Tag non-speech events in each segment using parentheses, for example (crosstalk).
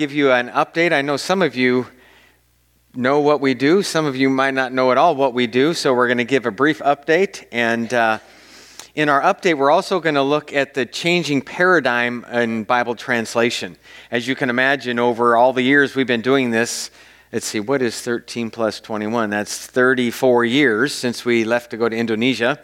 give you an update. I know some of you know what we do, some of you might not know at all what we do, so we're going to give a brief update. And uh, in our update, we're also going to look at the changing paradigm in Bible translation. As you can imagine, over all the years we've been doing this, let's see, what is 13 plus 21? That's 34 years since we left to go to Indonesia.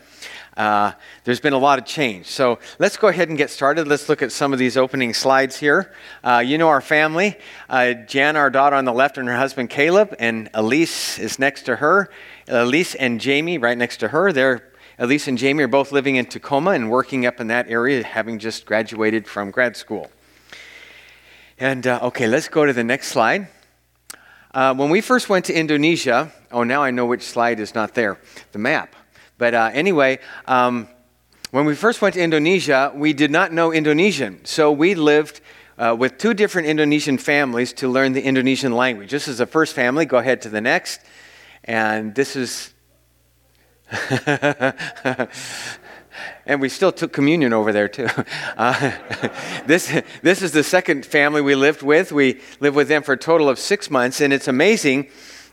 Uh, there's been a lot of change. So let's go ahead and get started. Let's look at some of these opening slides here. Uh, you know our family. Uh, Jan, our daughter, on the left, and her husband Caleb, and Elise is next to her. Elise and Jamie right next to her. They're Elise and Jamie are both living in Tacoma and working up in that area, having just graduated from grad school. And uh, okay, let's go to the next slide. Uh, when we first went to Indonesia, oh, now I know which slide is not there, the map. But uh, anyway, um, when we first went to Indonesia, we did not know Indonesian. So we lived uh, with two different Indonesian families to learn the Indonesian language. This is the first family. Go ahead to the next. And this is. (laughs) and we still took communion over there too. (laughs) Uh, (laughs) this, this is the second family we lived with. We lived with them for a total of six months, and it's amazing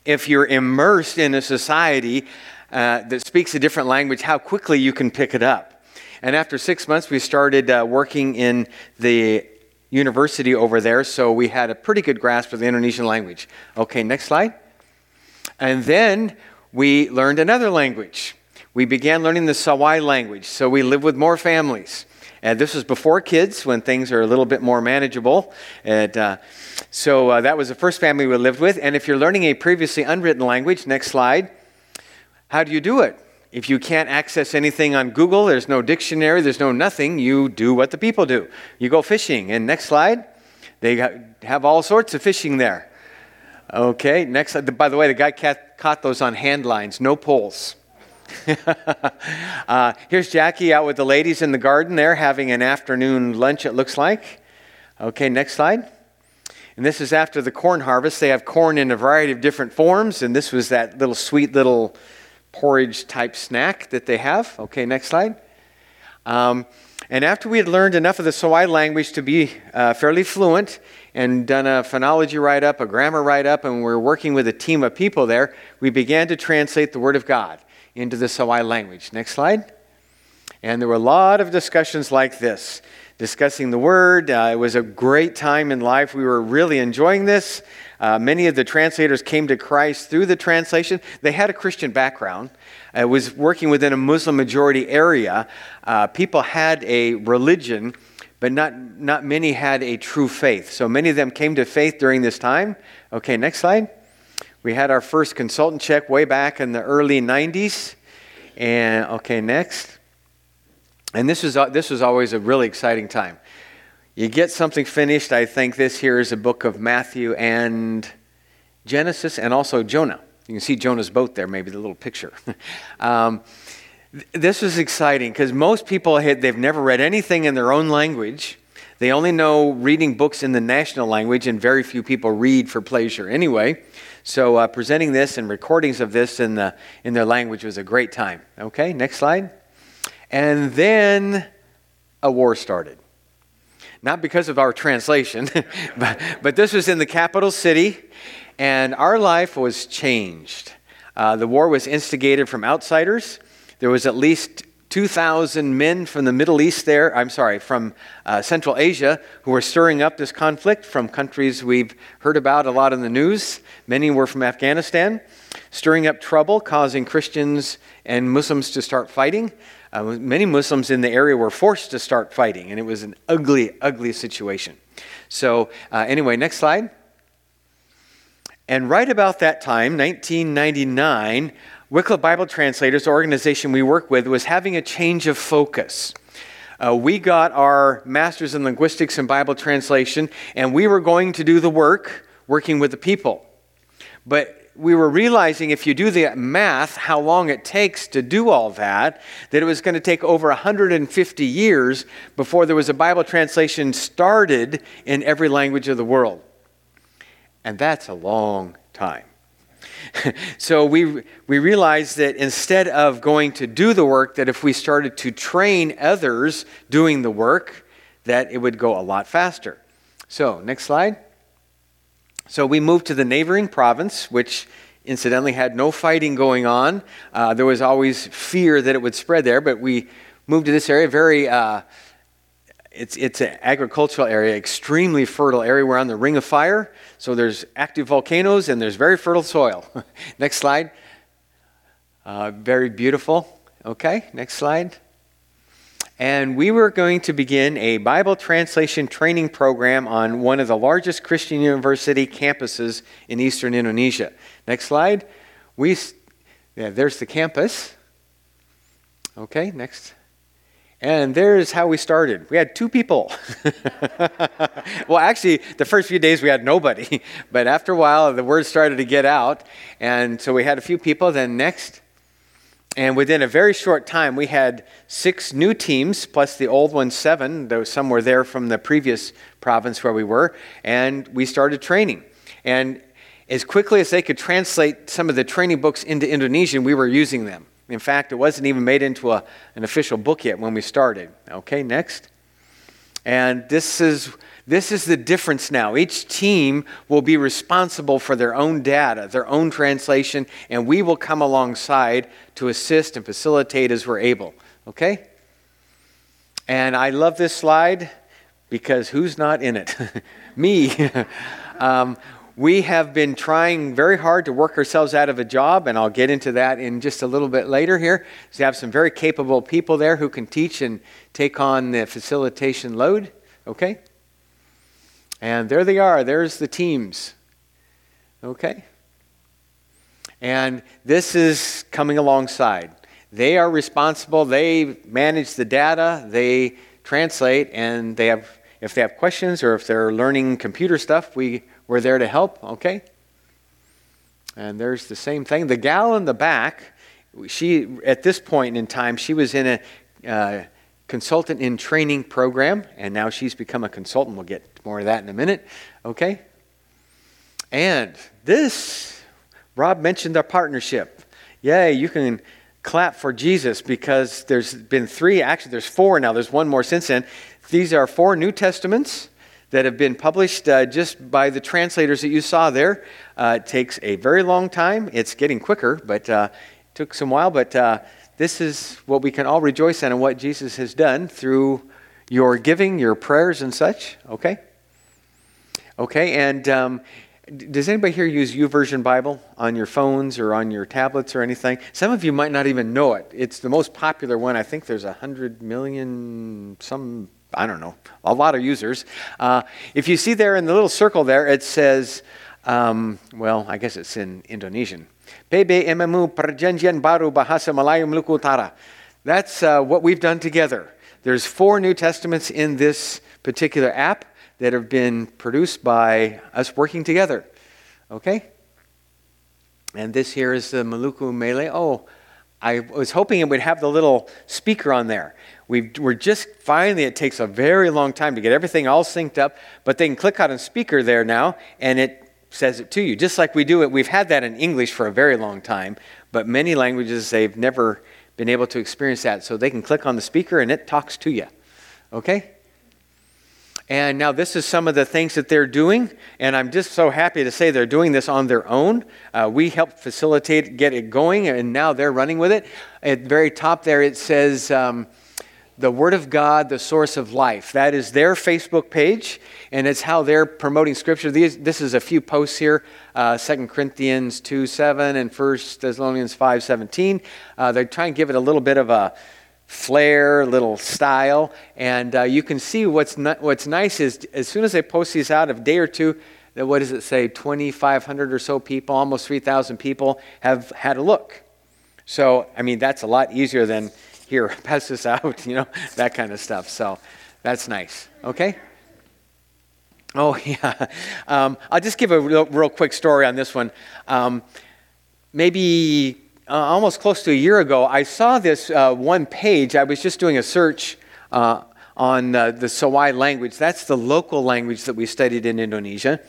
if you're immersed in a society uh, that speaks a different language, how quickly you can pick it up. And after six months, we started uh, working in the university over there, so we had a pretty good grasp of the Indonesian language. Okay, next slide. And then we learned another language. We began learning the Sawai language, so we lived with more families. And this was before kids, when things are a little bit more manageable. And uh, so uh, that was the first family we lived with. And if you're learning a previously unwritten language, next slide how do you do it? If you can't access anything on Google, there's no dictionary, there's no nothing, you do what the people do. You go fishing. And next slide, they have all sorts of fishing there. Okay, next, slide. by the way, the guy caught those on hand lines, no poles. (laughs) uh, here's Jackie out with the ladies in the garden there having an afternoon lunch, it looks like. Okay, next slide. And this is after the corn harvest. They have corn in a variety of different forms, and this was that little sweet little porridge type snack that they have. Okay, next slide. Um, and after we had learned enough of the Sawai language to be uh, fairly fluent and done a phonology write up, a grammar write up, and we we're working with a team of people there, we began to translate the Word of God into the Sawai language. Next slide. And there were a lot of discussions like this, discussing the Word. Uh, it was a great time in life. We were really enjoying this. Uh, many of the translators came to Christ through the translation. They had a Christian background. It was working within a Muslim majority area. Uh, people had a religion, but not, not many had a true faith. So many of them came to faith during this time. Okay, next slide. We had our first consultant check way back in the early 90s. And okay, next. And this was, this was always a really exciting time you get something finished. I think this here is a book of Matthew and Genesis and also Jonah. You can see Jonah's boat there, maybe the little picture. (laughs) um, this was exciting because most people had, they've never read anything in their own language. They only know reading books in the national language, and very few people read for pleasure anyway. So uh, presenting this and recordings of this in the in their language was a great time. Okay, next slide. And then a war started not because of our translation, (laughs) but, but this was in the capital city, and our life was changed. Uh, the war was instigated from outsiders. There was at least 2,000 men from the Middle East there, I'm sorry, from uh, Central Asia, who were stirring up this conflict from countries we've heard about a lot in the news. Many were from Afghanistan, stirring up trouble, causing Christians and Muslims to start fighting. Uh, many Muslims in the area were forced to start fighting, and it was an ugly, ugly situation. So, uh, anyway, next slide. And right about that time, 1999, Wycliffe Bible Translators, organization we work with, was having a change of focus. Uh, we got our master's in linguistics and Bible translation, and we were going to do the work working with the people. But we were realizing if you do the math, how long it takes to do all that, that it was going to take over 150 years before there was a Bible translation started in every language of the world. And that's a long time. (laughs) so we, we realized that instead of going to do the work, that if we started to train others doing the work, that it would go a lot faster. So, next slide. So we moved to the neighboring province, which incidentally had no fighting going on. Uh, there was always fear that it would spread there, but we moved to this area, very. Uh, it's, it's an agricultural area, extremely fertile area. We're on the Ring of Fire, so there's active volcanoes and there's very fertile soil. (laughs) next slide. Uh, very beautiful. Okay, next slide. And we were going to begin a Bible translation training program on one of the largest Christian university campuses in eastern Indonesia. Next slide. We, yeah, there's the campus. Okay, next. And there's how we started. We had two people. (laughs) well, actually, the first few days we had nobody, (laughs) but after a while, the word started to get out. And so we had a few people. Then, next. And within a very short time, we had six new teams, plus the old one, seven. Though some were there from the previous province where we were. And we started training. And as quickly as they could translate some of the training books into Indonesian, we were using them. In fact, it wasn't even made into a, an official book yet when we started. Okay, next. And this is, this is the difference now. Each team will be responsible for their own data, their own translation, and we will come alongside to assist and facilitate as we're able. Okay? And I love this slide because who's not in it? (laughs) Me. (laughs) um, we have been trying very hard to work ourselves out of a job, and I'll get into that in just a little bit later here. So you have some very capable people there who can teach and take on the facilitation load. Okay? And there they are. There's the teams. Okay? And this is coming alongside. They are responsible. They manage the data. They translate, and they have, if they have questions or if they're learning computer stuff, we we're there to help, okay? And there's the same thing. The gal in the back, she, at this point in time, she was in a uh, consultant in training program, and now she's become a consultant. We'll get more of that in a minute, okay? And this, Rob mentioned our partnership. Yay, you can clap for Jesus because there's been three, actually, there's four now. There's one more since then. These are four New Testaments that have been published uh, just by the translators that you saw there. Uh, it takes a very long time. It's getting quicker, but uh, it took some while. But uh, this is what we can all rejoice in and what Jesus has done through your giving, your prayers, and such. Okay? Okay, and um, does anybody here use YouVersion Bible on your phones or on your tablets or anything? Some of you might not even know it. It's the most popular one. I think there's a hundred million, some I don't know, a lot of users. Uh, if you see there in the little circle there, it says, um, well, I guess it's in Indonesian. Baru Bahasa Maluku. That's uh, what we've done together. There's four New Testaments in this particular app that have been produced by us working together. Okay? And this here is the Maluku Malay. Oh, I was hoping it would have the little speaker on there. We are just finally, it takes a very long time to get everything all synced up, but they can click on a speaker there now and it says it to you, just like we do it. We've had that in English for a very long time, but many languages they've never been able to experience that. So they can click on the speaker and it talks to you. Okay? And now, this is some of the things that they're doing, and I'm just so happy to say they're doing this on their own. Uh, we helped facilitate, get it going, and now they're running with it. At the very top there, it says, um, The Word of God, the source of life. That is their Facebook page, and it's how they're promoting Scripture. These, this is a few posts here uh, 2 Corinthians 2 7 and 1 Thessalonians 5 17. Uh, they're trying to give it a little bit of a flair, a little style. And uh, you can see what's, what's nice is as soon as they post these out, a day or two, that what does it say, 2,500 or so people, almost 3,000 people have had a look. So, I mean, that's a lot easier than here, (laughs) pass this out, you know, (laughs) that kind of stuff. So that's nice. Okay? Oh, (laughs) yeah. Um, I'll just give a real, real, quick story on this one. Um, maybe uh, almost close to a year ago, I saw this uh, one page. I was just doing a search uh, on the Sawai language. That's the local language that we studied in Indonesia,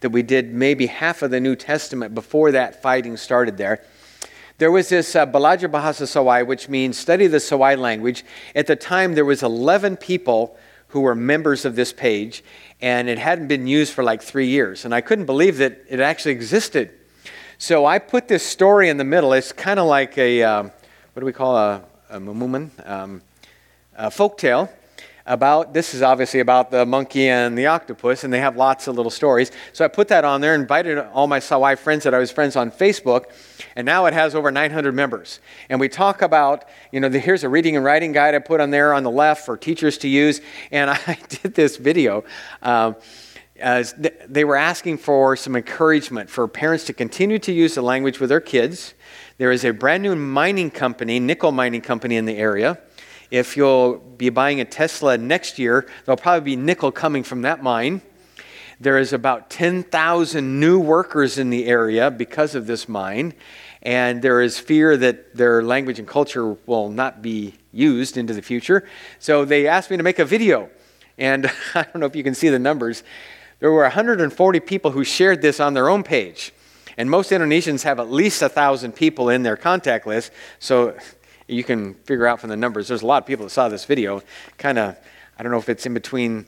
that we did maybe half of the New Testament before that fighting started there. There was this uh, Belajar Bahasa Sawai, which means study the Sawai language. At the time, there was 11 people who were members of this page, and it hadn't been used for like three years. And I couldn't believe that it actually existed. So I put this story in the middle. It's kind of like a, uh, what do we call a, a mumun? Um, a folk tale about this is obviously about the monkey and the octopus and they have lots of little stories. So i put that on there invited all my Sawai friends that i was friends on facebook and now it has over 900 members. And we talk about you know the, here's a reading and writing guide i put on there on the left for teachers to use and (laughs) i did this video um, as they were asking for some encouragement for parents to continue to use the language with their kids. There is a brand new mining company nickel mining company in the area if you'll be buying a Tesla next year, there'll probably be nickel coming from that mine. There is about 10,000 new workers in the area because of this mine, and there is fear that their language and culture will not be used into the future. So they asked me to make a video, and (laughs) I don't know if you can see the numbers. There were 140 people who shared this on their own page. And most Indonesians have at least a thousand people in their contact list. So you can figure out from the numbers. There's a lot of people that saw this video. Kind of, I don't know if it's in between.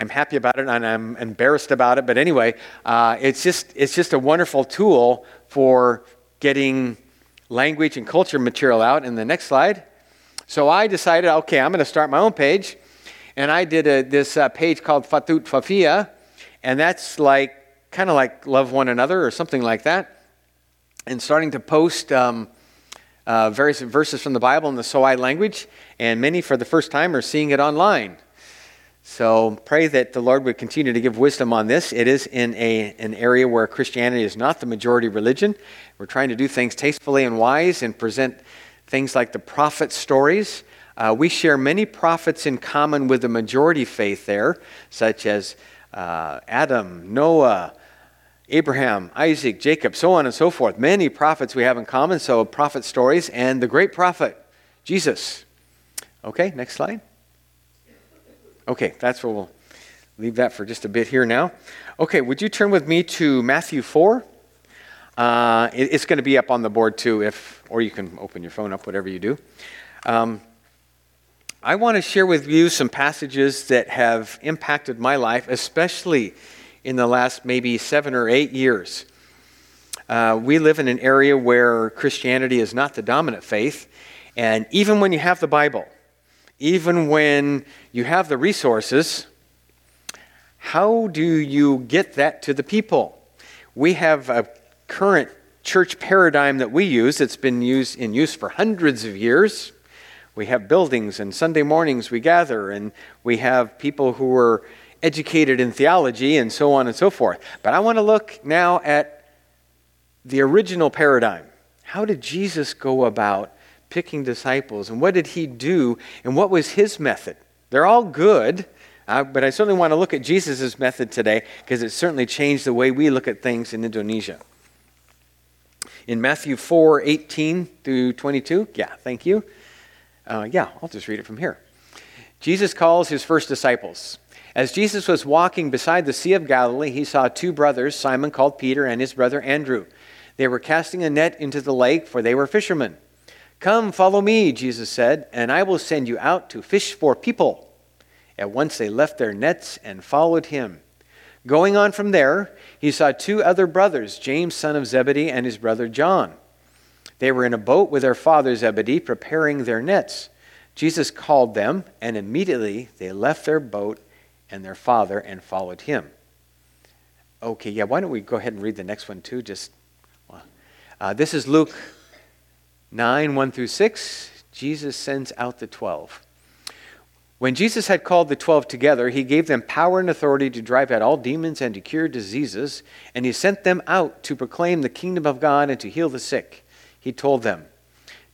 I'm happy about it and I'm embarrassed about it, but anyway, uh, it's just it's just a wonderful tool for getting language and culture material out. In the next slide, so I decided, okay, I'm going to start my own page, and I did a, this uh, page called Fatut Fafia, and that's like kind of like love one another or something like that, and starting to post. Um, uh, various verses from the Bible in the Sawai language, and many for the first time are seeing it online. So pray that the Lord would continue to give wisdom on this. It is in a, an area where Christianity is not the majority religion. We're trying to do things tastefully and wise and present things like the prophet stories. Uh, we share many prophets in common with the majority faith there, such as uh, Adam, Noah, Abraham, Isaac, Jacob, so on and so forth. Many prophets we have in common, so prophet stories, and the great prophet, Jesus. Okay, next slide. Okay, that's where we'll leave that for just a bit here now. Okay, would you turn with me to Matthew 4? Uh, it, it's going to be up on the board too, if, or you can open your phone up, whatever you do. Um, I want to share with you some passages that have impacted my life, especially in the last maybe seven or eight years. Uh, we live in an area where Christianity is not the dominant faith, and even when you have the Bible, even when you have the resources, how do you get that to the people? We have a current church paradigm that we use that's been used in use for hundreds of years. We have buildings, and Sunday mornings we gather, and we have people who are educated in theology and so on and so forth. But I want to look now at the original paradigm. How did Jesus go about picking disciples and what did he do and what was his method? They're all good, uh, but I certainly want to look at Jesus' method today because it certainly changed the way we look at things in Indonesia. In Matthew 4 18 through 22, yeah, thank you. Uh, yeah, I'll just read it from here. Jesus calls his first disciples. As Jesus was walking beside the Sea of Galilee, he saw two brothers, Simon called Peter and his brother Andrew. They were casting a net into the lake, for they were fishermen. Come, follow me, Jesus said, and I will send you out to fish for people. At once they left their nets and followed him. Going on from there, he saw two other brothers, James, son of Zebedee, and his brother John. They were in a boat with their father Zebedee, preparing their nets. Jesus called them, and immediately they left their boat and their father and followed him. Okay, yeah, why don't we go ahead and read the next one too? Just uh, this is Luke 9 1 through 6. Jesus sends out the 12. When Jesus had called the twelve together, he gave them power and authority to drive out all demons and to cure diseases, and he sent them out to proclaim the kingdom of God and to heal the sick. He told them,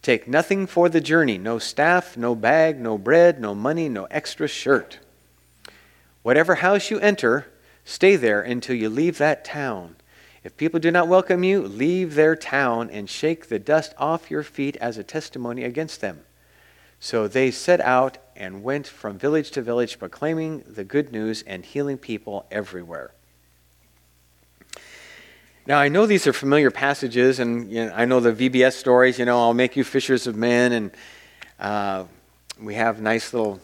Take nothing for the journey no staff, no bag, no bread, no money, no extra shirt. Whatever house you enter, stay there until you leave that town. If people do not welcome you, leave their town and shake the dust off your feet as a testimony against them. So they set out and went from village to village, proclaiming the good news and healing people everywhere. Now, I know these are familiar passages, and you know, I know the VBS stories, you know, I'll make you fishers of men, and uh, we have nice little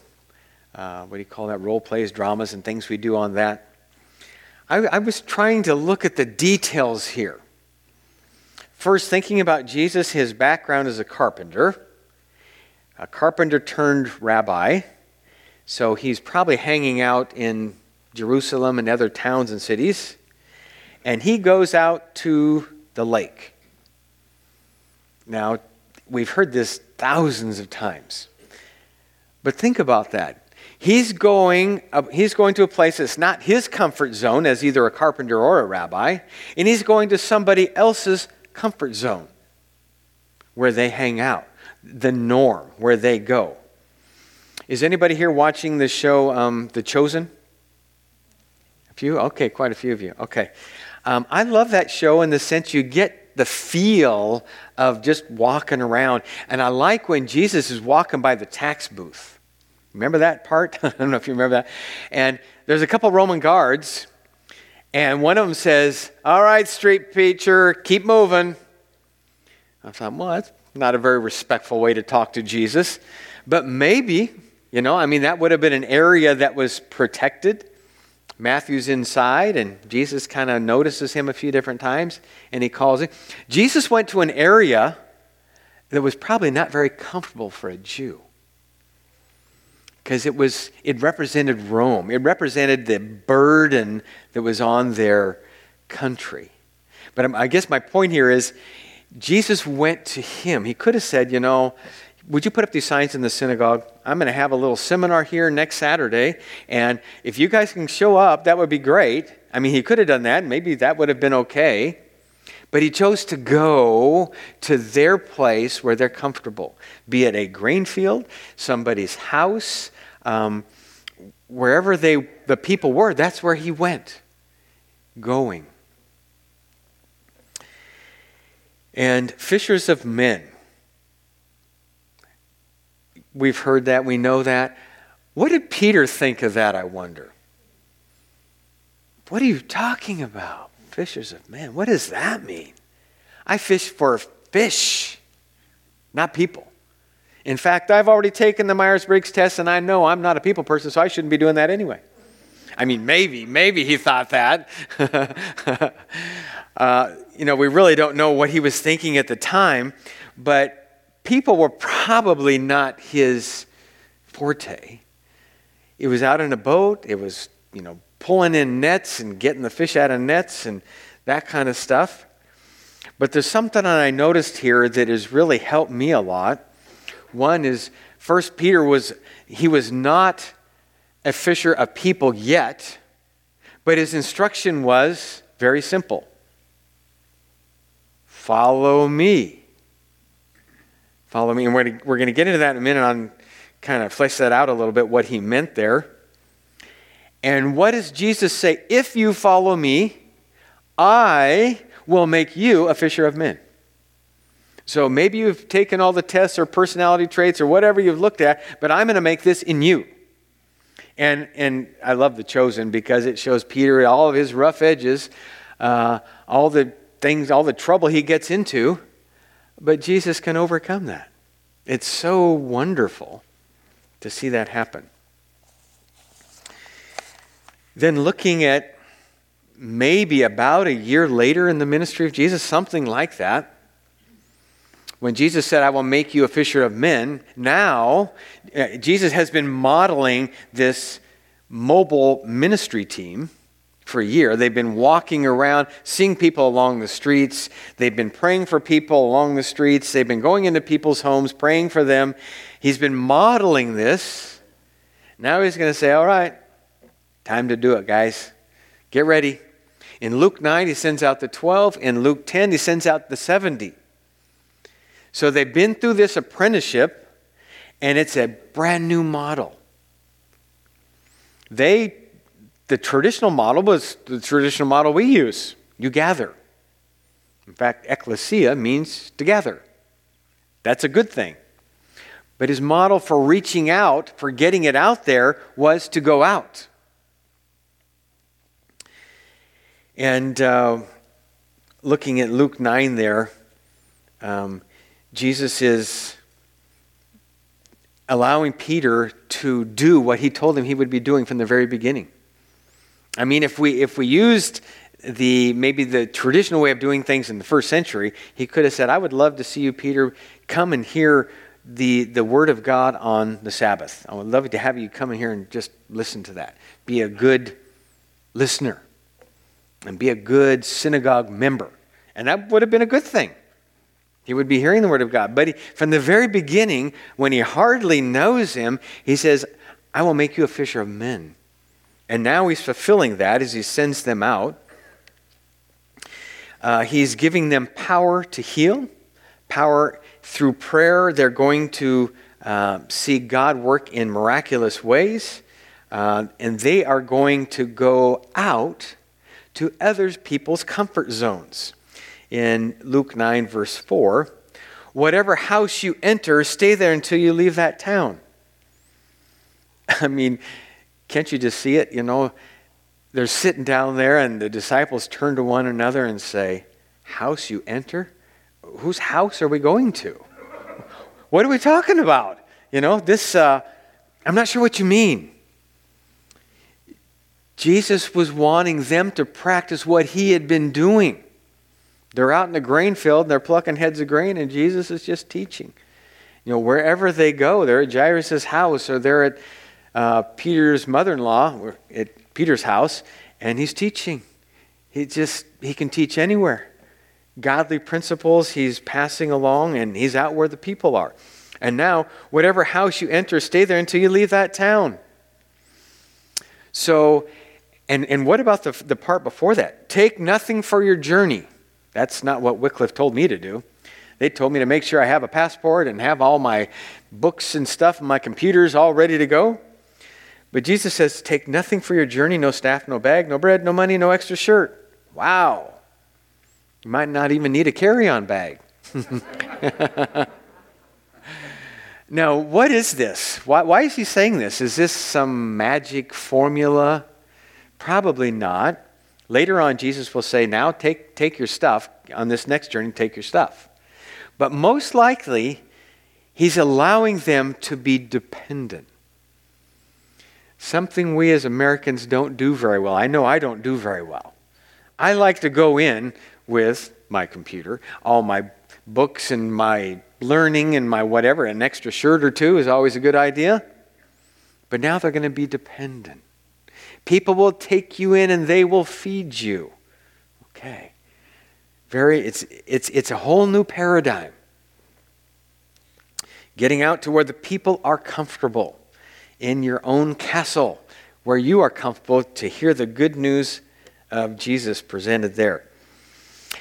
uh, what do you call that, role plays, dramas, and things we do on that. I, I was trying to look at the details here. First, thinking about Jesus, his background as a carpenter, a carpenter turned rabbi. So he's probably hanging out in Jerusalem and other towns and cities. And he goes out to the lake. Now, we've heard this thousands of times. But think about that. He's going, uh, he's going to a place that's not his comfort zone as either a carpenter or a rabbi, and he's going to somebody else's comfort zone where they hang out, the norm, where they go. Is anybody here watching the show um, The Chosen? A few? Okay, quite a few of you. Okay. Um, I love that show in the sense you get the feel of just walking around. And I like when Jesus is walking by the tax booth. Remember that part? (laughs) I don't know if you remember that. And there's a couple Roman guards and one of them says, All right, street preacher, keep moving. I thought, Well, that's not a very respectful way to talk to Jesus. But maybe, you know, I mean, that would have been an area that was protected. Matthew's inside, and Jesus kind of notices him a few different times, and he calls him. Jesus went to an area that was probably not very comfortable for a Jew because it was it represented Rome. It represented the burden that was on their country. But I guess my point here is Jesus went to him. He could have said, you know, would you put up these signs in the synagogue? I'm going to have a little seminar here next Saturday, and if you guys can show up, that would be great. I mean, he could have done that. Maybe that would have been okay. But he chose to go to their place where they're comfortable, be it a grain field, somebody's house, um, wherever they, the people were, that's where he went, going. And fishers of men. We've heard that, we know that. What did Peter think of that, I wonder? What are you talking about? Fishers of men. What does that mean? I fish for fish, not people. In fact, I've already taken the Myers Briggs test and I know I'm not a people person, so I shouldn't be doing that anyway. I mean, maybe, maybe he thought that. (laughs) uh, you know, we really don't know what he was thinking at the time, but people were probably not his forte. It was out in a boat, it was, you know, pulling in nets and getting the fish out of nets and that kind of stuff. But there's something that I noticed here that has really helped me a lot. One is First Peter was he was not a fisher of people yet, but his instruction was very simple. Follow me. Follow me. And we're going to get into that in a minute on kind of flesh that out a little bit, what he meant there. And what does Jesus say? If you follow me, I will make you a fisher of men. So maybe you've taken all the tests or personality traits or whatever you've looked at, but I'm going to make this in you. And, and I love The Chosen because it shows Peter all of his rough edges, uh, all the things, all the trouble he gets into, but Jesus can overcome that. It's so wonderful to see that happen. Then looking at maybe about a year later in the ministry of Jesus, something like that when Jesus said, I will make you a fisher of men, now uh, Jesus has been modeling this mobile ministry team for a year. They've been walking around, seeing people along the streets. They've been praying for people along the streets. They've been going into people's homes, praying for them. He's been modeling this. Now he's going to say, All right, time to do it, guys. Get ready. In Luke 9, he sends out the 12. In Luke 10, he sends out the 70. So they've been through this apprenticeship, and it's a brand new model. They, the traditional model was the traditional model we use. You gather. In fact, ecclesia means to gather. That's a good thing. But his model for reaching out, for getting it out there, was to go out. And uh, looking at Luke 9 there, um, Jesus is allowing Peter to do what he told him he would be doing from the very beginning. I mean, if we, if we used the maybe the traditional way of doing things in the first century, he could have said, I would love to see you, Peter, come and hear the, the word of God on the Sabbath. I would love to have you come in here and just listen to that. Be a good listener and be a good synagogue member. And that would have been a good thing. He would be hearing the word of God. But he, from the very beginning, when he hardly knows him, he says, I will make you a fisher of men. And now he's fulfilling that as he sends them out. Uh, he's giving them power to heal, power through prayer. They're going to uh, see God work in miraculous ways. Uh, and they are going to go out to other people's comfort zones in Luke 9, verse 4. Whatever house you enter, stay there until you leave that town. (laughs) I mean, can't you just see it? You know, they're sitting down there, and the disciples turn to one another and say, House you enter? Whose house are we going to? What are we talking about? You know, this, uh, I'm not sure what you mean. Jesus was wanting them to practice what he had been doing. They're out in the grain field and they're plucking heads of grain, and Jesus is just teaching. You know, wherever they go, they're at Jairus' house or they're at uh, Peter's mother in law, at Peter's house, and he's teaching. He just, he can teach anywhere. Godly principles he's passing along, and he's out where the people are. And now, whatever house you enter, stay there until you leave that town. So, and, and what about the, the part before that? Take nothing for your journey. That's not what Wycliffe told me to do. They told me to make sure I have a passport and have all my books and stuff and my computers all ready to go. But Jesus says, Take nothing for your journey no staff, no bag, no bread, no money, no extra shirt. Wow. You might not even need a carry on bag. (laughs) now, what is this? Why, why is he saying this? Is this some magic formula? Probably not. Later on, Jesus will say, Now take, take your stuff. On this next journey, take your stuff. But most likely, he's allowing them to be dependent. Something we as Americans don't do very well. I know I don't do very well. I like to go in with my computer, all my books and my learning and my whatever. An extra shirt or two is always a good idea. But now they're going to be dependent. People will take you in and they will feed you. Okay. Very it's it's it's a whole new paradigm. Getting out to where the people are comfortable in your own castle where you are comfortable to hear the good news of Jesus presented there.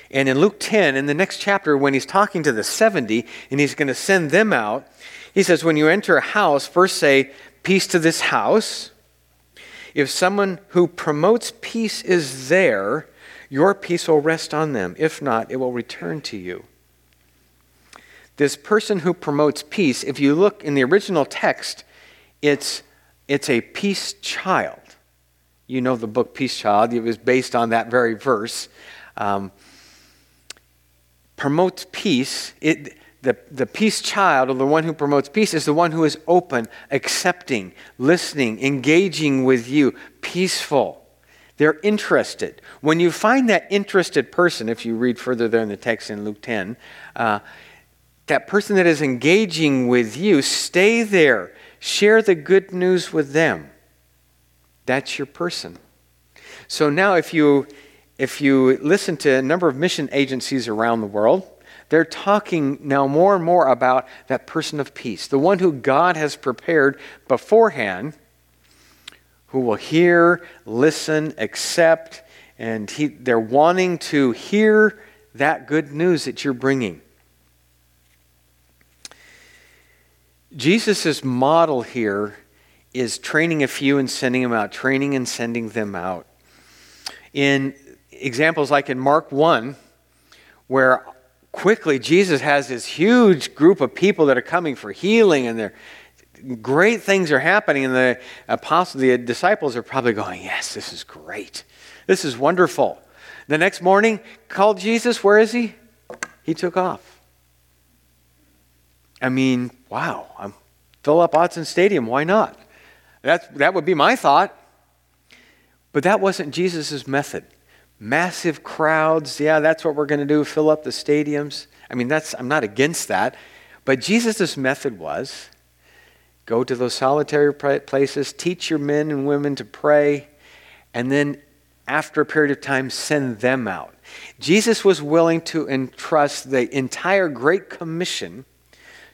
And in Luke 10, in the next chapter, when he's talking to the 70 and he's going to send them out, he says, When you enter a house, first say, Peace to this house. If someone who promotes peace is there, your peace will rest on them. If not, it will return to you. This person who promotes peace, if you look in the original text, it's, it's a peace child. You know the book Peace Child, it was based on that very verse. Um, promotes peace. It, the, the peace child, or the one who promotes peace, is the one who is open, accepting, listening, engaging with you, peaceful. They're interested. When you find that interested person, if you read further there in the text in Luke 10, uh, that person that is engaging with you, stay there. Share the good news with them. That's your person. So now, if you, if you listen to a number of mission agencies around the world, they're talking now more and more about that person of peace, the one who God has prepared beforehand, who will hear, listen, accept, and he, they're wanting to hear that good news that you're bringing. Jesus' model here is training a few and sending them out, training and sending them out. In examples like in Mark 1, where quickly Jesus has this huge group of people that are coming for healing and they're great things are happening and the apostles the disciples are probably going yes this is great this is wonderful the next morning called jesus where is he he took off i mean wow I'm, Fill up Autzen Stadium. Why not? That's, that would be my thought. But that wasn't Jesus' method. Massive crowds, yeah, that's what we're going to do, fill up the stadiums. I mean, that's, I'm not against that. But Jesus' method was go to those solitary places, teach your men and women to pray, and then after a period of time, send them out. Jesus was willing to entrust the entire Great Commission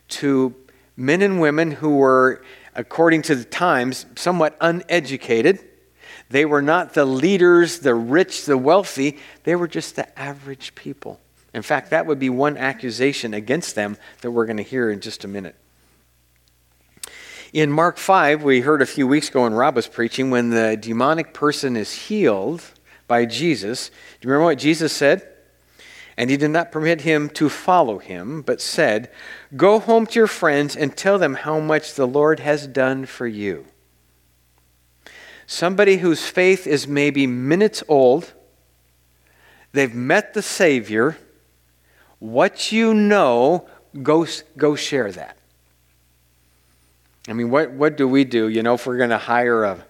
to men and women who were, according to the times, somewhat uneducated. They were not the leaders, the rich, the wealthy. They were just the average people. In fact, that would be one accusation against them that we're going to hear in just a minute. In Mark 5, we heard a few weeks ago when Rob was preaching, when the demonic person is healed by Jesus, do you remember what Jesus said? And he did not permit him to follow him, but said, Go home to your friends and tell them how much the Lord has done for you. Somebody whose faith is maybe minutes old, they've met the Savior. What you know, go, go share that. I mean, what, what do we do? You know, if we're going to hire a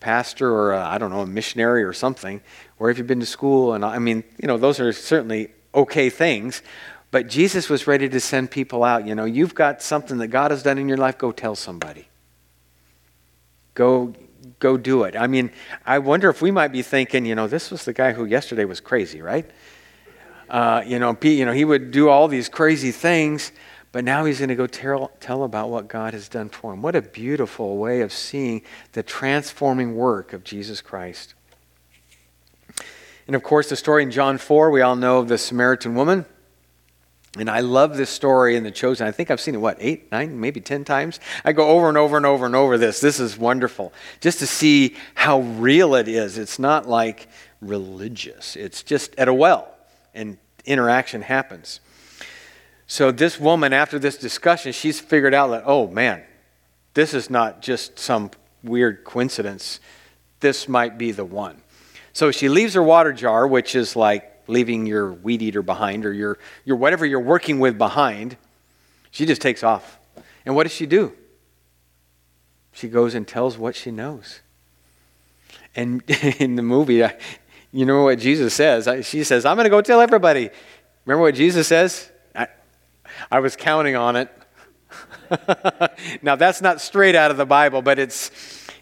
pastor or I don't know, a missionary or something, or if you've been to school, and I mean, you know, those are certainly okay things. But Jesus was ready to send people out. You know, you've got something that God has done in your life, go tell somebody. Go, go do it. I mean, I wonder if we might be thinking, you know, this was the guy who yesterday was crazy, right? Uh, you know, you know, he would do all these crazy things, but now he's going to go tell, tell about what God has done for him. What a beautiful way of seeing the transforming work of Jesus Christ. And of course, the story in John 4, we all know of the Samaritan woman. And I love this story in The Chosen. I think I've seen it, what, eight, nine, maybe ten times? I go over and over and over and over this. This is wonderful. Just to see how real it is. It's not like religious, it's just at a well, and interaction happens. So, this woman, after this discussion, she's figured out that, oh man, this is not just some weird coincidence. This might be the one. So she leaves her water jar, which is like leaving your weed eater behind or your, your whatever you're working with behind. She just takes off. And what does she do? She goes and tells what she knows. And (laughs) in the movie, you know what Jesus says? She says, I'm going to go tell everybody. Remember what Jesus says? I, I was counting on it. (laughs) now, that's not straight out of the Bible, but it's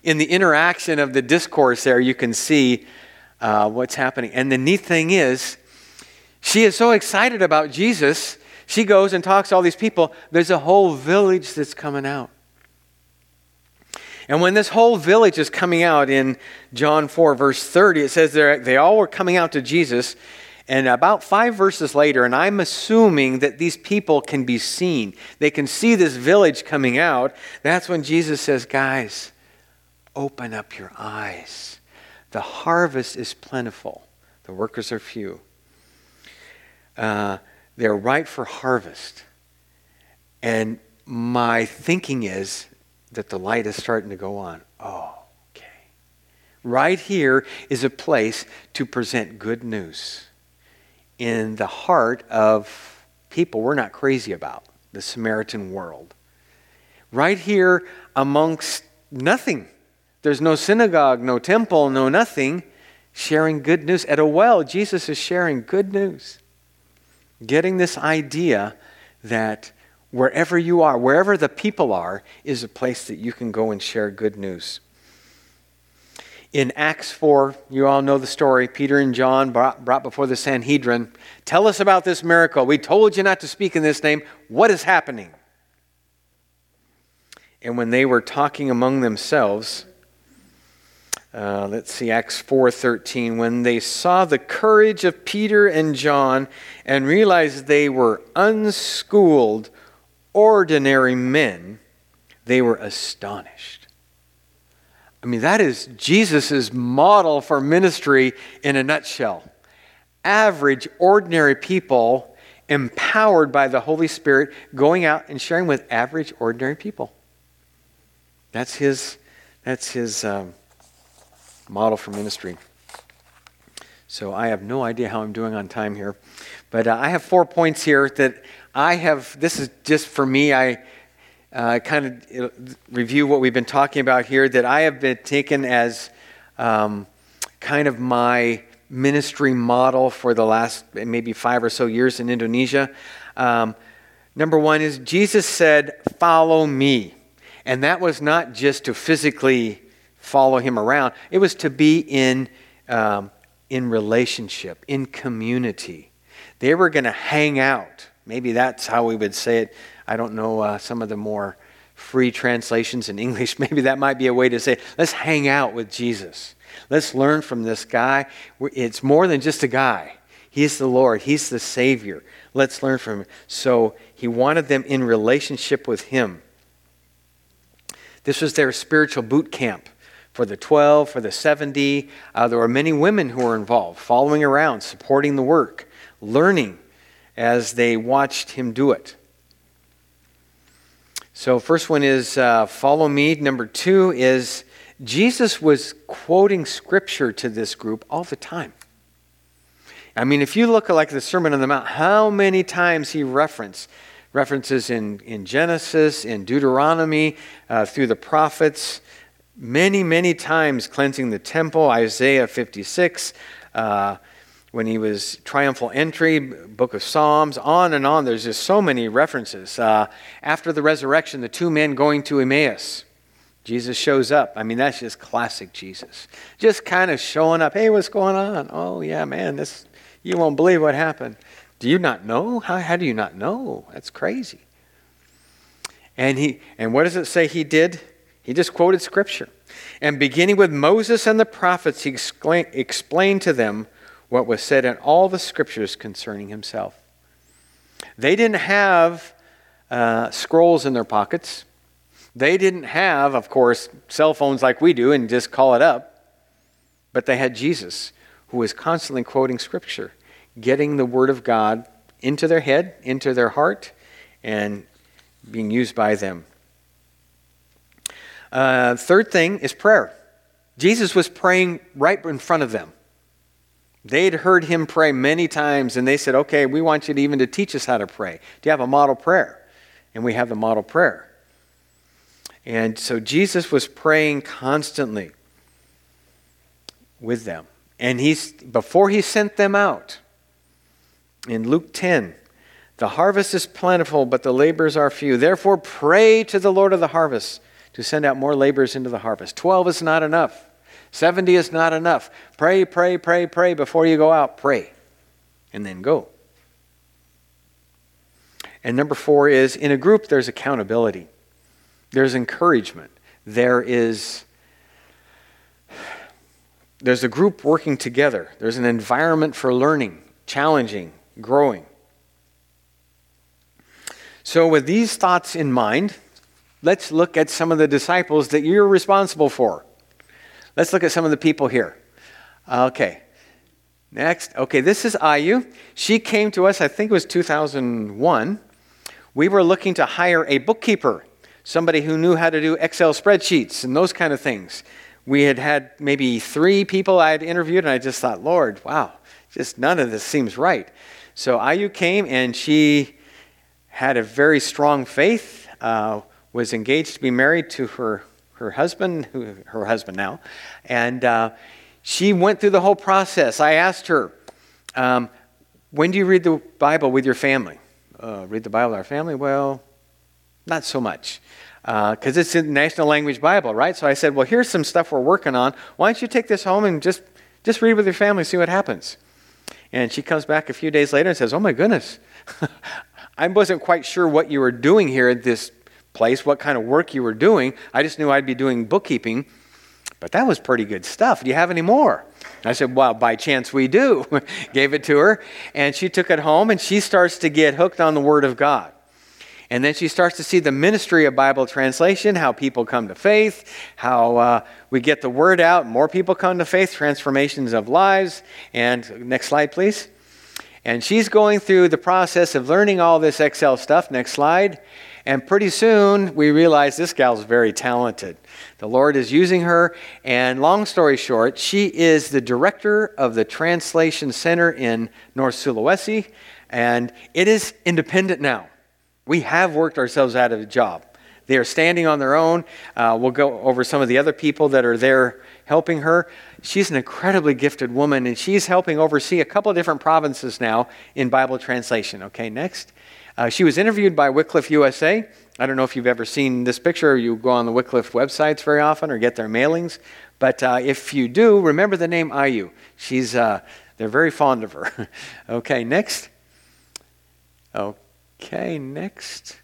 in the interaction of the discourse there, you can see uh, what's happening. And the neat thing is, she is so excited about Jesus, she goes and talks to all these people. There's a whole village that's coming out. And when this whole village is coming out in John 4, verse 30, it says they all were coming out to Jesus. And about five verses later, and I'm assuming that these people can be seen, they can see this village coming out. That's when Jesus says, Guys, open up your eyes. The harvest is plentiful, the workers are few. Uh, they're ripe for harvest. And my thinking is that the light is starting to go on. Oh, okay. Right here is a place to present good news in the heart of people we're not crazy about, the Samaritan world. Right here amongst nothing there's no synagogue, no temple, no nothing. Sharing good news. At a well, Jesus is sharing good news. Getting this idea that wherever you are, wherever the people are, is a place that you can go and share good news. In Acts 4, you all know the story. Peter and John brought, brought before the Sanhedrin. Tell us about this miracle. We told you not to speak in this name. What is happening? And when they were talking among themselves, uh, let's see, Acts 4:13. When they saw the courage of Peter and John and realized they were unschooled, ordinary men, they were astonished. I mean, that is Jesus' model for ministry in a nutshell. Average, ordinary people empowered by the Holy Spirit going out and sharing with average, ordinary people. That's his, that's his um, model for ministry. So I have no idea how I'm doing on time here. But uh, I have four points here that I have, this is just for me. I, uh, kind of review what we've been talking about here that I have been taken as um, kind of my ministry model for the last maybe five or so years in Indonesia. Um, number one is Jesus said, Follow me. And that was not just to physically follow him around, it was to be in, um, in relationship, in community. They were going to hang out. Maybe that's how we would say it. I don't know uh, some of the more free translations in (laughs) English. Maybe that might be a way to say, let's hang out with Jesus. Let's learn from this guy. It's more than just a guy. He's the Lord, He's the Savior. Let's learn from him. So he wanted them in relationship with Him. This was their spiritual boot camp for the 12, for the 70. Uh, there were many women who were involved, following around, supporting the work, learning as they watched him do it. So, first one is uh, follow me. Number two is Jesus was quoting scripture to this group all the time. I mean, if you look at like the Sermon on the Mount, how many times he referenced references in, in Genesis, in Deuteronomy, uh, through the prophets, many, many times cleansing the temple, Isaiah 56, uh, when he was triumphal entry, book of Psalms, on and on. There's just so many references. Uh, after the resurrection, the two men going to Emmaus. Jesus shows up. I mean, that's just classic Jesus. Just kind of showing up. Hey, what's going on? Oh, yeah, man, this you won't believe what happened. Do you not know? How, how do you not know? That's crazy. And he and what does it say he did? He just quoted scripture. And beginning with Moses and the prophets, he explain, explained to them what was said in all the scriptures concerning himself. They didn't have uh, scrolls in their pockets. They didn't have, of course, cell phones like we do and just call it up. But they had Jesus, who was constantly quoting scripture getting the Word of God into their head, into their heart, and being used by them. Uh, third thing is prayer. Jesus was praying right in front of them. They'd heard him pray many times, and they said, Okay, we want you to even to teach us how to pray. Do you have a model prayer? And we have the model prayer. And so Jesus was praying constantly with them. And he's before he sent them out, in Luke 10, the harvest is plentiful, but the laborers are few. Therefore, pray to the Lord of the harvest to send out more laborers into the harvest. 12 is not enough. 70 is not enough. Pray, pray, pray, pray. Before you go out, pray. And then go. And number four is in a group, there's accountability, there's encouragement, there is. There's a group working together. There's an environment for learning, challenging, growing. So, with these thoughts in mind, let's look at some of the disciples that you're responsible for. Let's look at some of the people here. Okay. Next. Okay, this is Ayu. She came to us, I think it was 2001. We were looking to hire a bookkeeper, somebody who knew how to do Excel spreadsheets and those kind of things. We had had maybe three people I had interviewed, and I just thought, Lord, wow, just none of this seems right. So Ayu came and she had a very strong faith, uh, was engaged to be married to her, her husband, her husband now, and uh, she went through the whole process. I asked her, um, When do you read the Bible with your family? Uh, read the Bible with our family? Well, not so much. Because uh, it's the national language Bible, right? So I said, Well, here's some stuff we're working on. Why don't you take this home and just, just read with your family, see what happens? And she comes back a few days later and says, Oh my goodness, (laughs) I wasn't quite sure what you were doing here at this place, what kind of work you were doing. I just knew I'd be doing bookkeeping, but that was pretty good stuff. Do you have any more? I said, Well, by chance we do. (laughs) Gave it to her, and she took it home and she starts to get hooked on the Word of God. And then she starts to see the ministry of Bible translation, how people come to faith, how uh, we get the word out, more people come to faith, transformations of lives. And next slide, please. And she's going through the process of learning all this Excel stuff. Next slide. And pretty soon we realize this gal's very talented. The Lord is using her. And long story short, she is the director of the Translation Center in North Sulawesi. And it is independent now. We have worked ourselves out of a job. They are standing on their own. Uh, we'll go over some of the other people that are there helping her. She's an incredibly gifted woman, and she's helping oversee a couple of different provinces now in Bible translation. Okay, next. Uh, she was interviewed by Wycliffe USA. I don't know if you've ever seen this picture or you go on the Wycliffe websites very often or get their mailings. But uh, if you do, remember the name Ayu. She's, uh, they're very fond of her. (laughs) okay, next. Okay, next.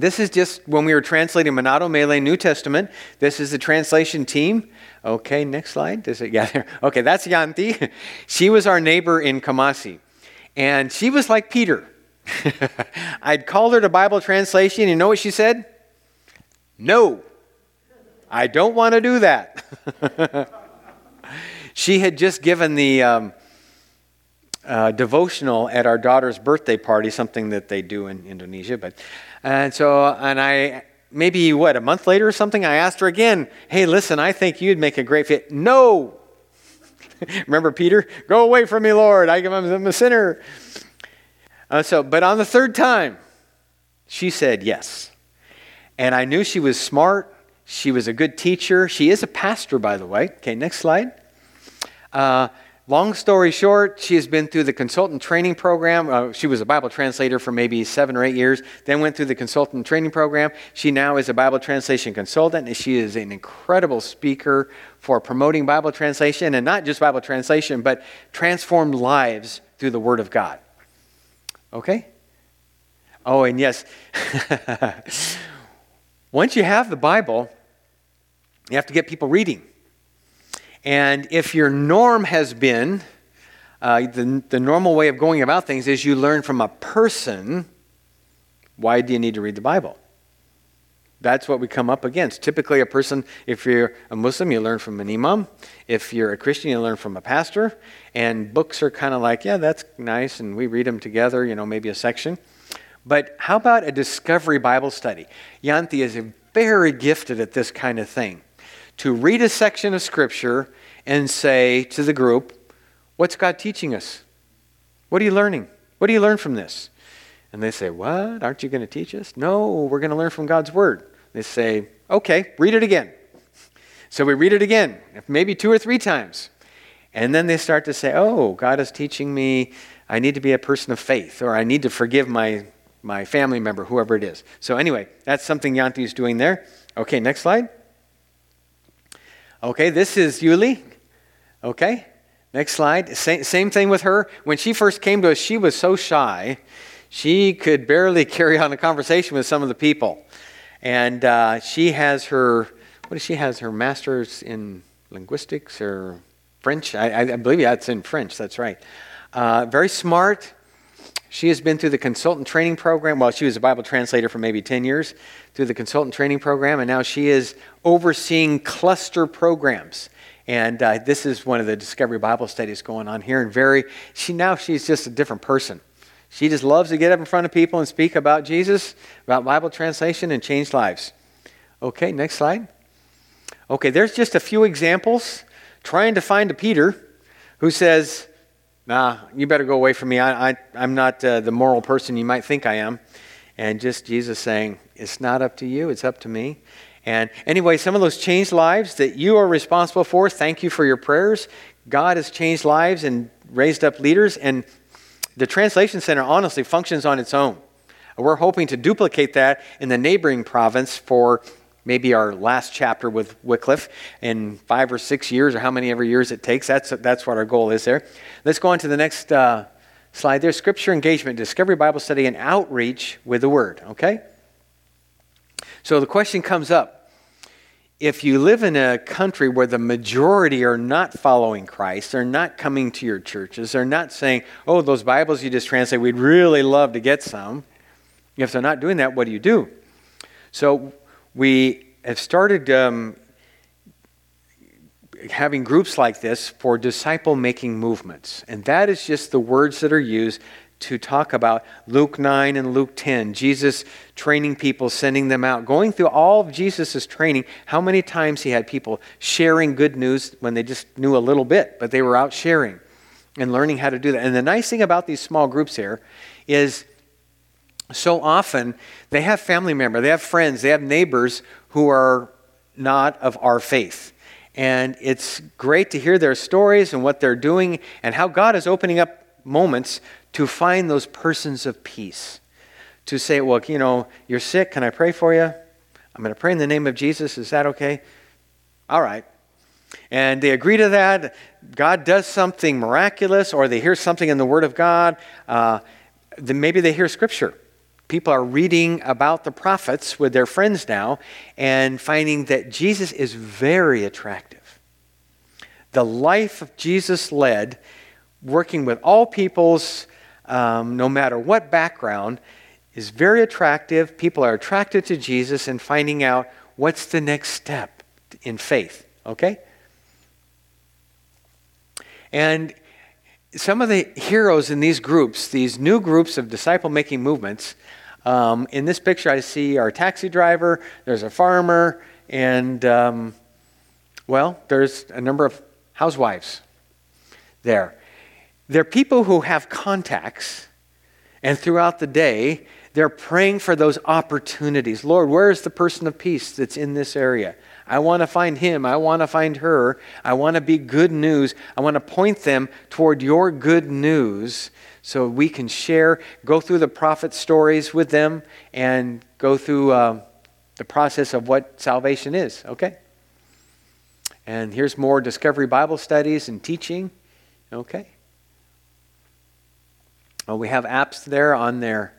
This is just when we were translating Manado Malay New Testament. This is the translation team. Okay, next slide. Does it? (laughs) Yeah. Okay, that's Yanti. (laughs) She was our neighbor in Kumasi, and she was like Peter. (laughs) I'd called her to Bible translation. You know what she said? No, I don't want to do that. she had just given the um, uh, devotional at our daughter's birthday party, something that they do in Indonesia. But and so, and I maybe what a month later or something, I asked her again. Hey, listen, I think you'd make a great fit. No. (laughs) Remember Peter? Go away from me, Lord. I am a sinner. Uh, so, but on the third time, she said yes. And I knew she was smart. She was a good teacher. She is a pastor, by the way. Okay, next slide. Uh, long story short, she has been through the consultant training program. Uh, she was a Bible translator for maybe seven or eight years, then went through the consultant training program. She now is a Bible translation consultant, and she is an incredible speaker for promoting Bible translation, and not just Bible translation, but transformed lives through the Word of God. Okay? Oh, and yes, (laughs) once you have the Bible, you have to get people reading. And if your norm has been, uh, the, the normal way of going about things is you learn from a person, why do you need to read the Bible? That's what we come up against. Typically, a person, if you're a Muslim, you learn from an imam. If you're a Christian, you learn from a pastor. And books are kind of like, yeah, that's nice, and we read them together, you know, maybe a section. But how about a discovery Bible study? Yanti is very gifted at this kind of thing. To read a section of Scripture and say to the group, What's God teaching us? What are you learning? What do you learn from this? And they say, What? Aren't you going to teach us? No, we're going to learn from God's Word. They say, Okay, read it again. So we read it again, maybe two or three times. And then they start to say, Oh, God is teaching me I need to be a person of faith, or I need to forgive my, my family member, whoever it is. So, anyway, that's something Yanti is doing there. Okay, next slide. Okay, this is Yuli. Okay, next slide. Same, same thing with her. When she first came to us, she was so shy she could barely (laughs) carry on a conversation with some of the people. And uh, she has her, what does she has? Her master's in linguistics or French? I, I believe that's in French, that's right. Uh, very smart. She has been through the consultant training program. Well, she was a Bible translator for maybe 10 years through the consultant training program, and now she is overseeing cluster programs. And uh, this is one of the Discovery Bible studies going on here. And very, she now she's just a different person. She just loves to get up in front of people and speak about Jesus, about Bible translation, and change lives. Okay, next slide. Okay, there's just a few examples trying to find a Peter who says, Nah, you better go away from me. I, I, I'm not uh, the moral person you might think I am. And just Jesus saying, It's not up to you, it's up to me. And anyway, some of those changed lives that you are responsible for, thank you for your prayers. God has changed lives and raised up leaders. And the Translation Center honestly functions on its own. We're hoping to duplicate that in the neighboring province for maybe our last chapter with Wycliffe in five or six years, or how many ever years it takes. That's, that's what our goal is there. Let's go on to the next uh, slide there Scripture engagement, discovery Bible study, and outreach with the Word. Okay? So the question comes up if you live in a country where the majority are not following Christ, they're not coming to your churches, they're not saying, oh, those Bibles you just translate, we'd really love to get some. If they're not doing that, what do you do? So we have started um, having groups like this for disciple making movements. And that is just the words that are used to talk about Luke 9 and Luke 10. Jesus training people, sending them out, going through all of Jesus' training. How many times he had people sharing good news when they just knew a little bit, but they were out sharing and learning how to do that. And the nice thing about these small groups here is so often they have family members, they have friends, they have neighbors who are not of our faith. And it's great to hear their stories and what they're doing and how God is opening up moments to find those persons of peace. To say, well, you know, you're sick. Can I pray for you? I'm going to pray in the name of Jesus. Is that okay? All right. And they agree to that. God does something miraculous, or they hear something in the Word of God. Uh, then maybe they hear Scripture. People are reading about the prophets with their friends now and finding that Jesus is very attractive. The life of Jesus led, working with all peoples, um, no matter what background, is very attractive. People are attracted to Jesus and finding out what's the next step in faith. Okay? And some of the heroes in these groups, these new groups of disciple making movements, um, in this picture I see our taxi driver, there's a farmer, and, um, well, there's a number of housewives there. They're people who have contacts, and throughout the day, they're praying for those opportunities. Lord, where is the person of peace that's in this area? I want to find him. I want to find her. I want to be good news. I want to point them toward your good news so we can share, go through the prophet stories with them, and go through uh, the process of what salvation is, okay? And here's more Discovery Bible studies and teaching, okay? Well, we have apps there on their,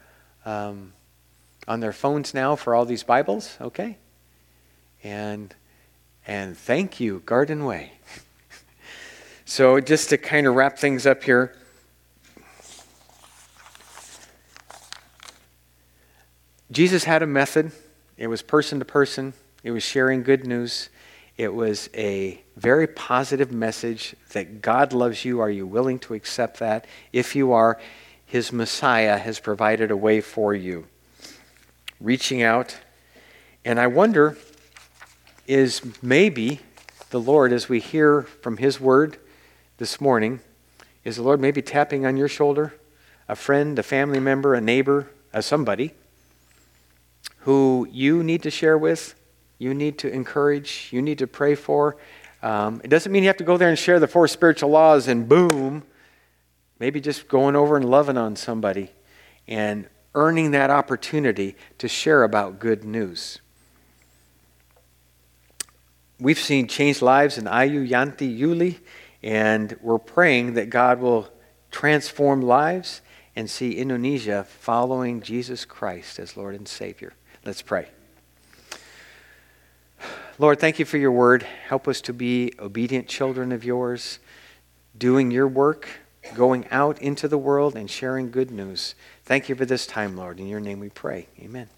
um, on their phones now for all these Bibles, okay? And, and thank you, Garden Way. (laughs) so, just to kind of wrap things up here, Jesus had a method. It was person to person, it was sharing good news. It was a very positive message that God loves you. Are you willing to accept that? If you are, His Messiah has provided a way for you. Reaching out. And I wonder is maybe the Lord, as we hear from His word this morning, is the Lord maybe tapping on your shoulder? A friend, a family member, a neighbor, a somebody who you need to share with, you need to encourage, you need to pray for. Um, it doesn't mean you have to go there and share the four spiritual laws and boom. Maybe just going over and loving on somebody and earning that opportunity to share about good news. We've seen changed lives in Ayu, Yanti, Yuli, and we're praying that God will transform lives and see Indonesia following Jesus Christ as Lord and Savior. Let's pray. Lord, thank you for your word. Help us to be obedient children of yours, doing your work, going out into the world and sharing good news. Thank you for this time, Lord. In your name we pray. Amen.